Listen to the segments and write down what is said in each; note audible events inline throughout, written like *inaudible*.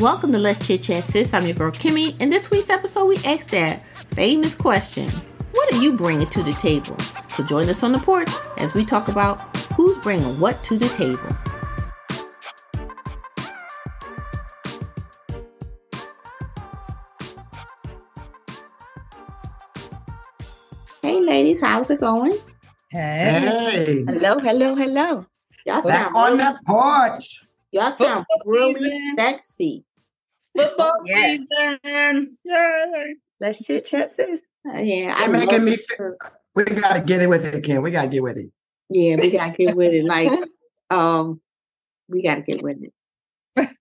Welcome to Let's Chit Chat Sis. I'm your girl Kimmy. In this week's episode, we asked that famous question What are you bringing to the table? So join us on the porch as we talk about who's bringing what to the table. Hey, ladies, how's it going? Hey. Hey, Hello, hello, hello. Y'all back sound on really, the porch. y'all sound really sexy. Football *laughs* Yes. season. Yay. Let's chit chat, sis. Uh, yeah, I You're making me feel- We gotta get it with it, Ken. We gotta get with it. Yeah, we gotta get with it. Like, *laughs* um, we gotta get with it.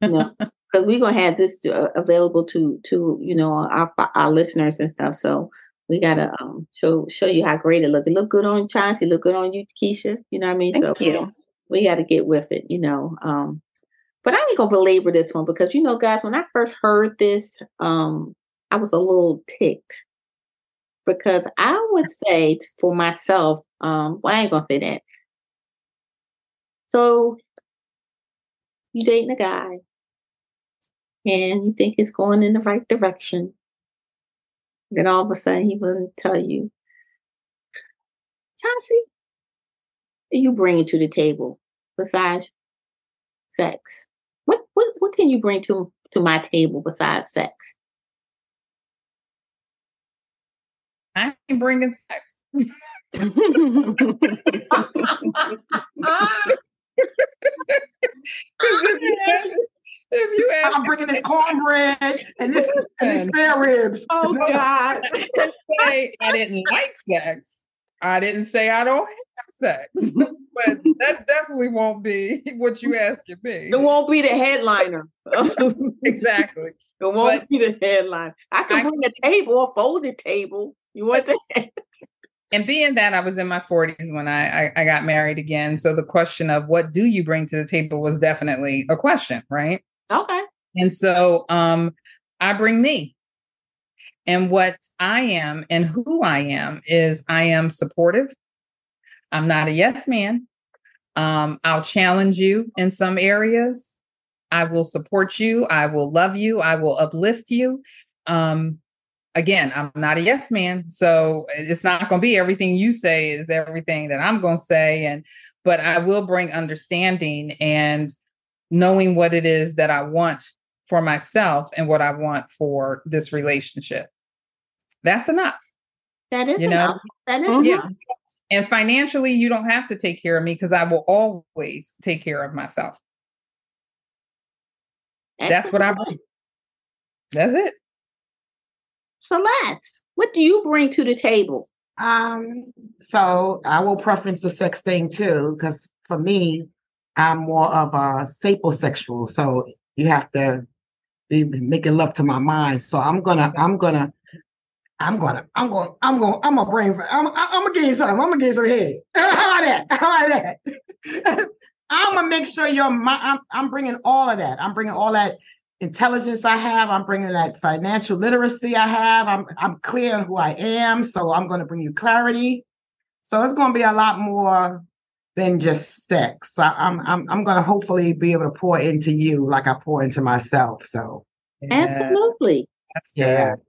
You know, because we're gonna have this to, uh, available to to you know our our listeners and stuff. So we gotta um show show you how great it look. It look good on Chauncey. Look good on you, Keisha. You know what I mean? Thank so you. we got to get with it. You know. Um, but I ain't gonna belabor this one because you know, guys, when I first heard this, um, I was a little ticked because I would say for myself, um, well, I ain't gonna say that. So you dating a guy and you think it's going in the right direction. Then all of a sudden he will tell you, Chauncey, you bring it to the table besides sex? What what what can you bring to to my table besides sex? I ain't bringing sex. if you *laughs* ask, if you ask I'm bringing this cornbread and this and this spare ribs. Oh *laughs* God! I didn't like sex, I didn't say I don't have sex. *laughs* but that definitely won't be *laughs* what you asking me. It won't be the headliner. *laughs* Exactly. *laughs* It won't But- be the headline. I can I- bring a table, a folded table. You want that? And being that I was in my 40s when I, I I got married again, so the question of what do you bring to the table was definitely a question, right? Okay. And so um I bring me. And what I am and who I am is I am supportive. I'm not a yes man. Um, I'll challenge you in some areas. I will support you. I will love you. I will uplift you. Um, again, I'm not a yes man. So it's not going to be everything you say is everything that I'm going to say. And, but I will bring understanding and knowing what it is that I want for myself and what I want for this relationship. That's enough. That is You know? enough. That is. Yeah. enough. And financially, you don't have to take care of me because I will always take care of myself. That's what I bring. That's it. Celeste, what do you bring to the table? Um, so I will preference the sex thing too, because for me, I'm more of a sapiosexual. So you have to be making love to my mind. So I'm gonna, I'm gonna, I'm gonna, I'm gonna, I'm gonna, I'm gonna bring, I'm, I'm gonna give you something. I'm gonna give you some head. *laughs* How about that? How about that? *laughs* I'm gonna make sure you're my. I'm, I'm bringing all of that. I'm bringing all that intelligence I have. I'm bringing that financial literacy I have. I'm I'm clear on who I am. So I'm going to bring you clarity. So it's going to be a lot more than just sex. So I'm I'm I'm going to hopefully be able to pour into you like I pour into myself. So Absolutely. That's yeah. good.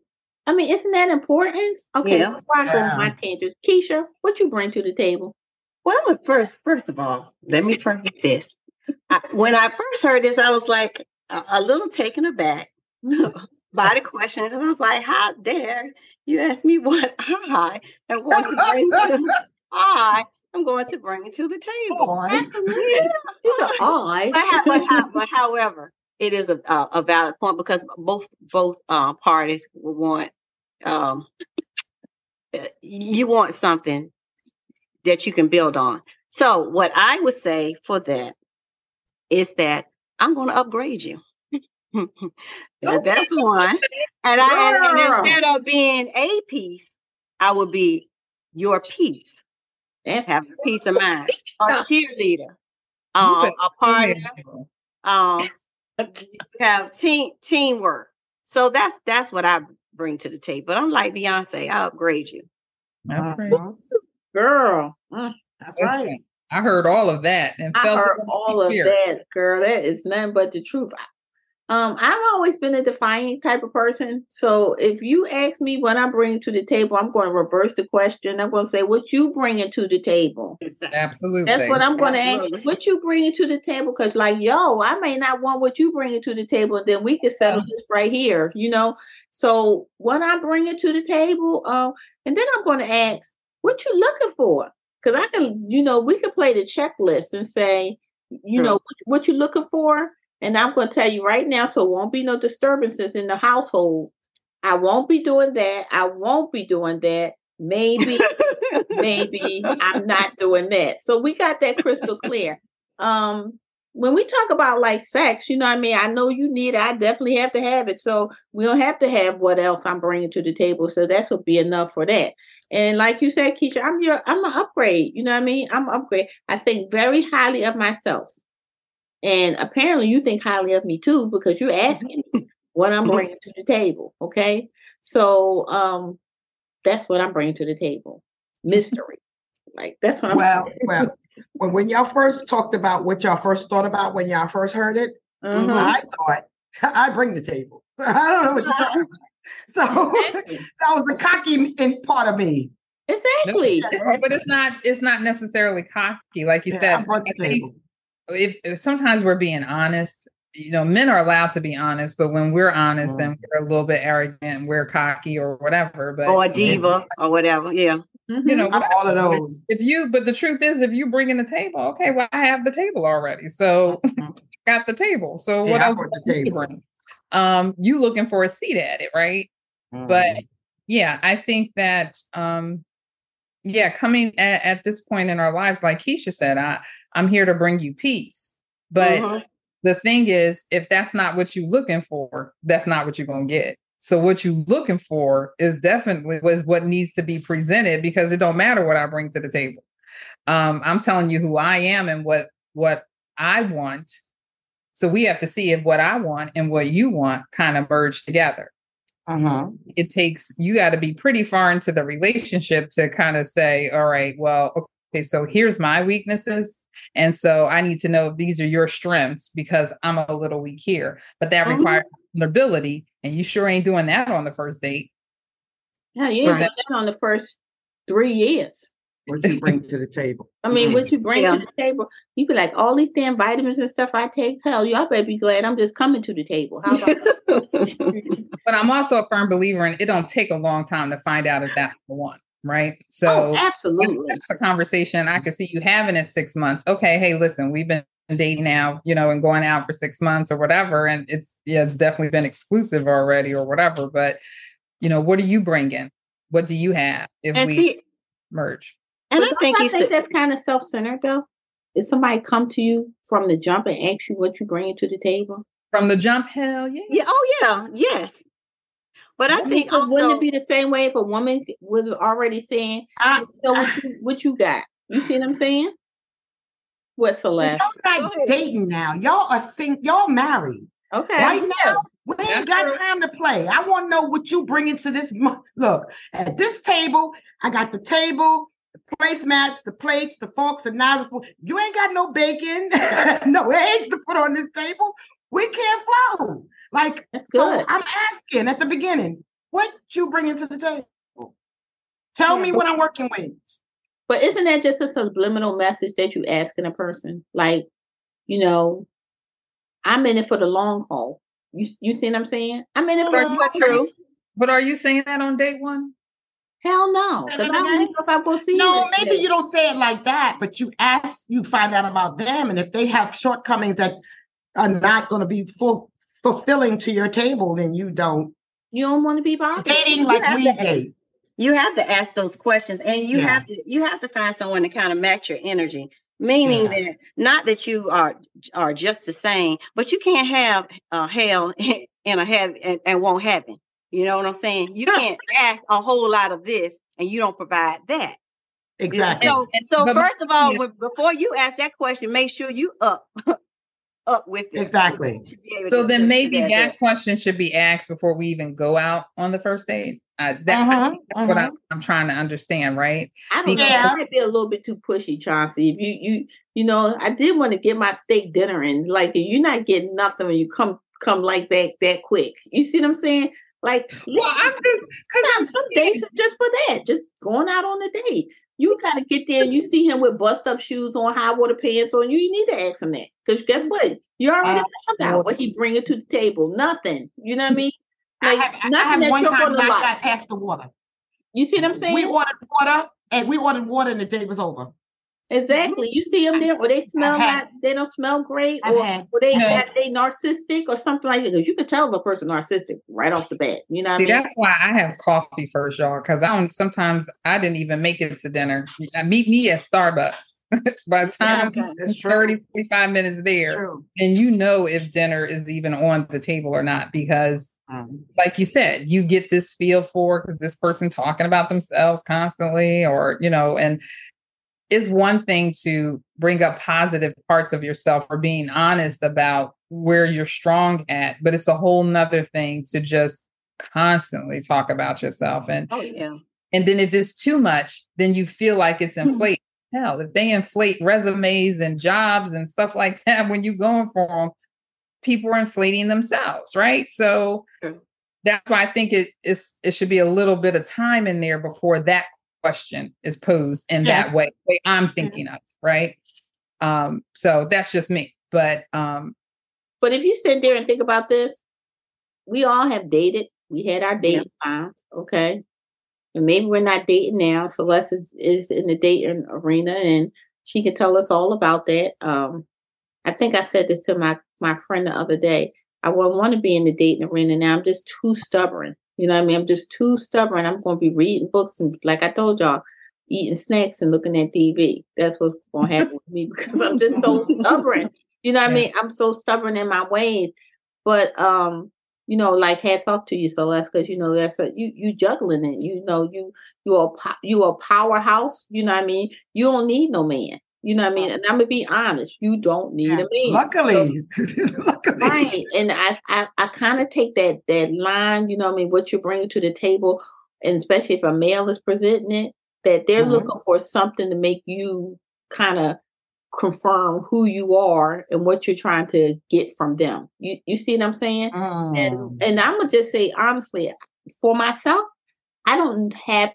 I mean, isn't that important? Okay, Yeah. before I go Yeah. on my tangent, Keisha, what you bring to the table? Well, first, first of all, let me preface this. I, when I first heard this, I was like a, a little taken aback *laughs* by the question because I was like, "How dare you ask me what *laughs* I am going to bring to *laughs* I am going to bring it to the table?" Boy. Absolutely. You said I. but, how, but, but however, it is a, a, a valid point because both both uh, parties will want um, uh, you want something that you can build on. So what I would say for that is that I'm going to upgrade you. *laughs* That's one, and I and instead of being a piece, I would be your piece. That's Have a peace of mind. A cheerleader, um, a partner, um, have team teamwork. So that's that's what I bring to the table. But I'm like Beyonce, I upgrade you. Okay. Uh-huh. girl. Mm, That's Listen, right. I heard all of that and I felt it heard all of spirit. that, girl. That is nothing but the truth. I- Um, I've always been a defying type of person. So if you ask me what I bring to the table, I'm going to reverse the question. I'm going to say, "What you bringing to the table?" Absolutely. That's what I'm going to ask. Absolutely. What you bringing to the table? Because, like, yo, I may not want what you bringing to the table, and then we can settle this right here. You know. So what I bring bringing to the table, um, and then I'm going to ask, "What you looking for?" Because I can, you know, we can play the checklist and say, you True. know, what, what you looking for, and I'm going to tell you right now, so it won't be no disturbances in the household. I won't be doing that. I won't be doing that. Maybe, *laughs* maybe I'm not doing that. So we got that crystal clear. Um, when we talk about like sex, you know, what I mean, I know you need it. I definitely have to have it. So we don't have to have what else I'm bringing to the table. So that's would be enough for that. And like you said, Keisha, I'm your, I'm an upgrade. You know what I mean? I'm upgrade. I think very highly of myself. And apparently you think highly of me too, because you're asking me what I'm bringing to the table. Okay. So um that's what I'm bringing to the table. Mystery. Like that's what I'm Well, well, when, when y'all first talked about what y'all first thought about when y'all first heard it, Mhm. I thought *laughs* I bring the table. *laughs* I don't know what you're talking *laughs* about. So Exactly. that was the cocky in part of me. Exactly. It's- but it's not it's not necessarily cocky like you Yeah, said I brought the I think table. If, if sometimes we're being honest you know men are allowed to be honest but when we're honest Mm. then we're a little bit arrogant we're cocky or whatever but or a diva or whatever. Yeah. you know I'm all of those. if you but the truth is if you bring in the table okay well i have the table already so Mhm. *laughs* got the table so what Yeah, I else brought the do you table. bring? um you looking for a seat at it right but Mhm. yeah i think that um yeah coming at, at this point in our lives like keisha said i i'm here to bring you peace. But Mhm. the thing is if that's not what you're looking for that's not what you're going to get. So what you're looking for is definitely was what needs to be presented because it don't matter what i bring to the table. Um i'm telling you who i am and what what i want. So we have to see if what i want and what you want kind of merge together. Uh-huh. it takes you got to be pretty far into the relationship to kind of say all right well okay so here's my weaknesses and so i need to know if these are your strengths because i'm a little weak here but that Mhm. requires vulnerability and you sure ain't doing that on the first date Yeah, you So ain't done that on the first three years. What you bring to the table. *laughs* I mean, Mhm. what you bring Yeah. to the table, you be like, all these damn vitamins and stuff I take. Hell, y'all better be glad I'm just coming to the table. How about *laughs* that? but i'm also a firm believer in it don't take a long time to find out if that's the one right oh, so absolutely. that's a conversation I could see you having in six months. Okay, hey, listen, we've been dating now, you know, and going out for six months or whatever, and it's yeah, it's definitely been exclusive already or whatever. But you know, what are you bringing? What do you have if And we see, merge? and But I think y'all think said that's kind of self-centered though. If somebody come to you from the jump and ask you what you bringing to the table, From the jump, hell yeah. yeah, oh yeah, yes. But I think think 'cause wouldn't it be the same way if a woman was already saying, I, you know what you what you got? You see what I'm saying? What Celeste? y'all not dating now. Y'all are sing. Y'all married Okay. right now. We ain't That's got true. time to play. I want to know what you bring into this. mo- Look at this table. I got the table, the placemats, the plates, the forks, and knives. You ain't got no bacon, *laughs* no eggs to put on this table. We can't flow. Like That's so. I'm asking at the beginning, what you bring into the table? Tell Yeah, me but- what I'm working with. But isn't that just a subliminal message that you asking a person? Like, you know, I'm in it for the long haul. You you see what I'm saying? I'm in it for the long haul. true. But are you saying that on day one? Hell no, because I don't know if I'm gonna see. No, every maybe day. you don't say it like that, but you ask, you find out about them, and if they have shortcomings that are not going to be full fulfilling to your table, then you don't You don't want to be bothered. dating like we to- date. You have to ask those questions, and you Yeah. have to you have to find someone to kind of match your energy. Meaning Yeah. that not that you are are just the same, but you can't have uh, hell *laughs* in a heaven and, and won't happen. You know what I'm saying? You can't ask a whole lot of this and you don't provide that. Exactly. So, so But- first of all, yeah. before you ask that question, make sure you up, *laughs* up with it. Exactly. to be able So to- then to- to maybe that- that question should be asked before we even go out on the first date. Uh, that, I Uh-huh, think that's what uh-huh. I'm, I'm trying to understand, right? I don't know. Yeah. Might be a little bit too pushy, Chauncey. If you you you know, I did want to get my steak dinner in. Like if you're not getting nothing when you come come like that that quick. You see what I'm saying? Like, well, I'm just because I'm some days just for that, just going out on a date. You gotta get there and you see him with bust up shoes on, high water pants on. You, you need to ask him that because guess what? You already found out what he bringing to the table. Nothing. You know what I mean? *laughs* Like I have, nothing I have that one time gonna like. past the water. You see what I'm saying? We ordered water and we ordered water and the day was over. Exactly. You see them there, or they smell not, they don't smell great, or, or they no. they narcissistic or something like that. Because you can tell if a person narcissistic right off the bat. You know, see, I mean? that's why I have coffee first, y'all. Because I don't. Sometimes I didn't even make it to dinner. Meet me at Starbucks. *laughs* By the time yeah, okay. 30, 45 minutes there, and you know if dinner is even on the table or not, because um, like you said, you get this feel for because this person talking about themselves constantly, or you know, and it's one thing to bring up positive parts of yourself or being honest about where you're strong at, but it's a whole nother thing to just constantly talk about yourself. And oh yeah. And then if it's too much, then you feel like it's hmm. inflated. Hell, if they inflate resumes and jobs and stuff like *laughs* that when you're going for them, people are inflating themselves, right? So sure. that's why I think it is it should be a little bit of time in there before that question is posed in yes. that way, way I'm thinking of, right? Um, so that's just me. But um but if you sit there and think about this, we all have dated. We had our dating yeah. okay? And maybe we're not dating now. Celeste is, is in the dating arena and she can tell us all about that. Um, I think I said this to my my friend the other day. I wouldn't want to be in the dating arena now. I'm just too stubborn. You know what I mean? I'm just too stubborn. I'm going to be reading books and, like I told y'all, eating snacks and looking at TV. That's what's going *laughs* to happen with me because I'm just so stubborn. You know what I mean? I'm so stubborn in my ways. But um, you know, like hats off to you, Celeste, because you know that's a you you juggling it. You know, you you are you a powerhouse. You know what I mean? You don't need no man. You know what I mean? And I'm gonna be honest, you don't need yeah. a man. Luckily. So, *laughs* Luckily. Right. And I I, I kind of take that that line, you know what I mean, what you bring to the table, and especially if a male is presenting it, that they're mm-hmm. looking for something to make you kind of confirm who you are and what you're trying to get from them. You you see what I'm saying? Mm. And and I'm gonna just say honestly, for myself, I don't have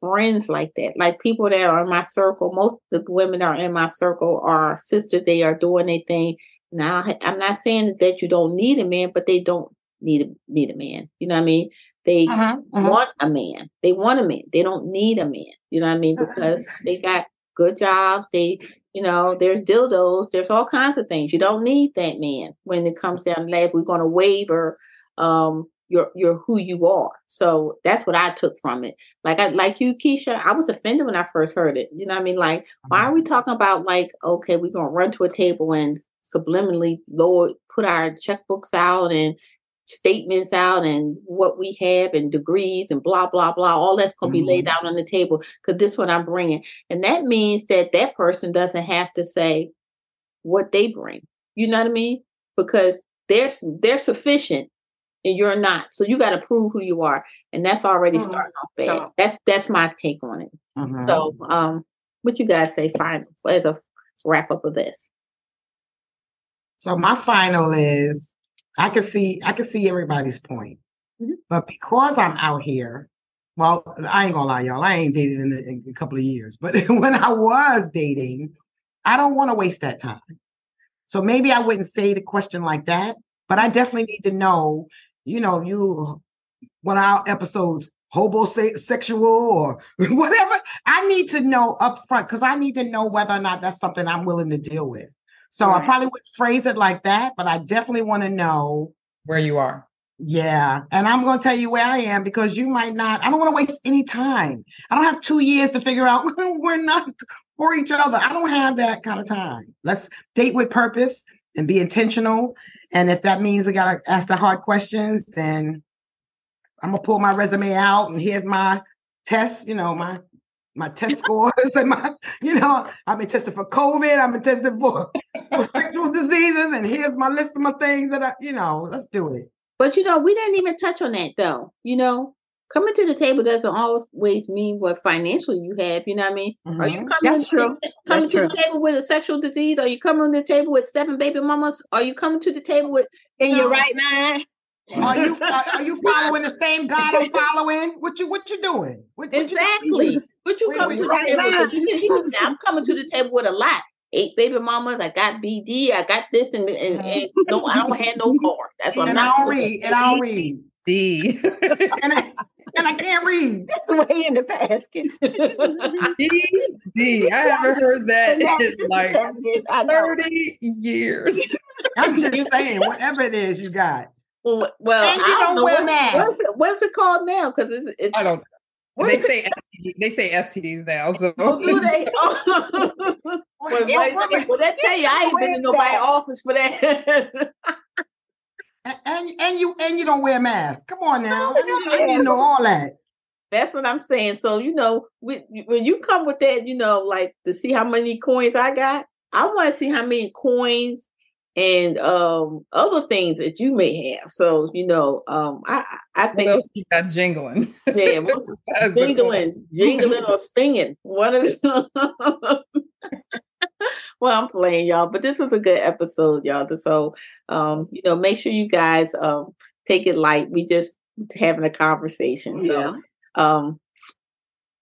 friends like that. Like people that are in my circle, most of the women are in my circle are sisters. They are doing their thing. Now, I'm not saying that you don't need a man, but they don't need a need a man. You know what I mean? They uh-huh, uh-huh. want a man. They want a man. They don't need a man. You know what I mean? Because uh-huh. they got good jobs. They, you know, there's dildos. There's all kinds of things. You don't need that man when it comes down to that. We're going to waiver um, you're you're who you are. So that's what I took from it. Like I like you, Keisha, I was offended when I first heard it. You know what I mean? Like, why are we mm-hmm. talking about like, okay, we're gonna run to a table and subliminally lower put our checkbooks out and statements out and what we have and degrees and blah blah blah all that's going to be laid mm-hmm. out on the table because this is what i'm bringing and that means that that person doesn't have to say what they bring you know what i mean because they're they're sufficient and you're not. So you got to prove who you are, and that's already mm-hmm. starting off bad. So, that's that's my take on it. Mm-hmm. So, um, what you guys say? Final as a wrap up of this. So my final is I can see I can see everybody's point, mm-hmm. but because I'm out here, well, I ain't gonna lie, y'all, I ain't dated in a, in a couple of years, but *laughs* when I was dating, I don't want to waste that time. So maybe I wouldn't say the question like that, but I definitely need to know you know, you one of our episodes homosexual or *laughs* whatever. I need to know up front because I need to know whether or not that's something I'm willing to deal with. So right. I probably would phrase it like that, but I definitely want to know where you are. Yeah. And I'm going to tell you where I am because you might not, I don't want to waste any time. I don't have two years to figure out *laughs* we're not for each other. I don't have that kind of time. Let's date with purpose and be intentional and if that means we got to ask the hard questions, then I'm gonna pull my resume out and here's my test, you know, my my test *laughs* scores and my, you know, I've been tested for COVID, I've been tested for, for sexual diseases, and here's my list of my things that I, you know, let's do it. But you know, we didn't even touch on that though. You know, coming to the table doesn't always mean what financially you have. You know what I mean? Are you Mhm. coming, That's to, true. coming That's to the true. table with a sexual disease? Are you coming to the table with seven baby mamas? Are you coming to the table with In your right mind. Are you *laughs* are, are you following the same God I'm *laughs* following? What you what you doing? What, what you doing? exactly? But you Wait, come wait, to the right table. now. 'cause You you I'm coming to the table with a lot. Eight baby mamas. I got BD. I got this, and, and, and no, I don't have no car. That's what I'm And I not. don't read. And I don't read. D. *laughs* And I, and I can't read. That's the way in the basket. *laughs* D. D. I haven't heard that in like baskets. I know. 30 years. *laughs* I'm just saying, whatever it is you got. well, well, And you I don't don't know wear masks. what's it, what's it called now? Because it's it, I don't they it- say STD, they say STDs now. So Oh, do they? Oh. well, Wait, Yeah, wait, wait, wait. well, that tell you I ain't been in nobody's office for that. And and you and you don't wear masks. Come on now. No, I need, I need to know all that. That's what I'm saying. So you know, with, when you come with that, you know, like to see how many coins I got, I want to see how many coins and um other things that you may have. So you know, um, I I I what think else you got jingling? yeah, *laughs* what's That's the jingling, jingling or stinging. One of the. *laughs* *laughs* well, I'm playing y'all, but this was a good episode, y'all. So, um, you know, make sure you guys um take it light. We just having a conversation. So, Yeah. um,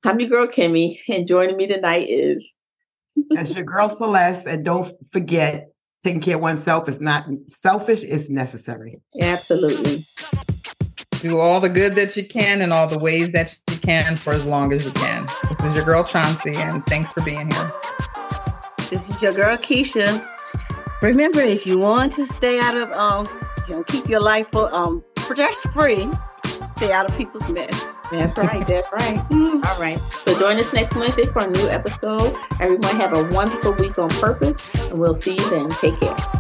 I'm your girl Kimmy, and joining me tonight is That's your girl Celeste. And don't forget, taking care of oneself is not selfish, it's necessary. absolutely do all the good that you can in all the ways that you can for as long as you can. This is your girl Chauncey, and thanks for being here. This is your girl Keisha. Remember, if you want to stay out of um, you know, keep your life full, um, stress free, stay out of people's mess. that's right, that's right. *laughs* All right. So join us next Wednesday for a new episode. Everyone have a wonderful week on purpose, and we'll see you then. Take care.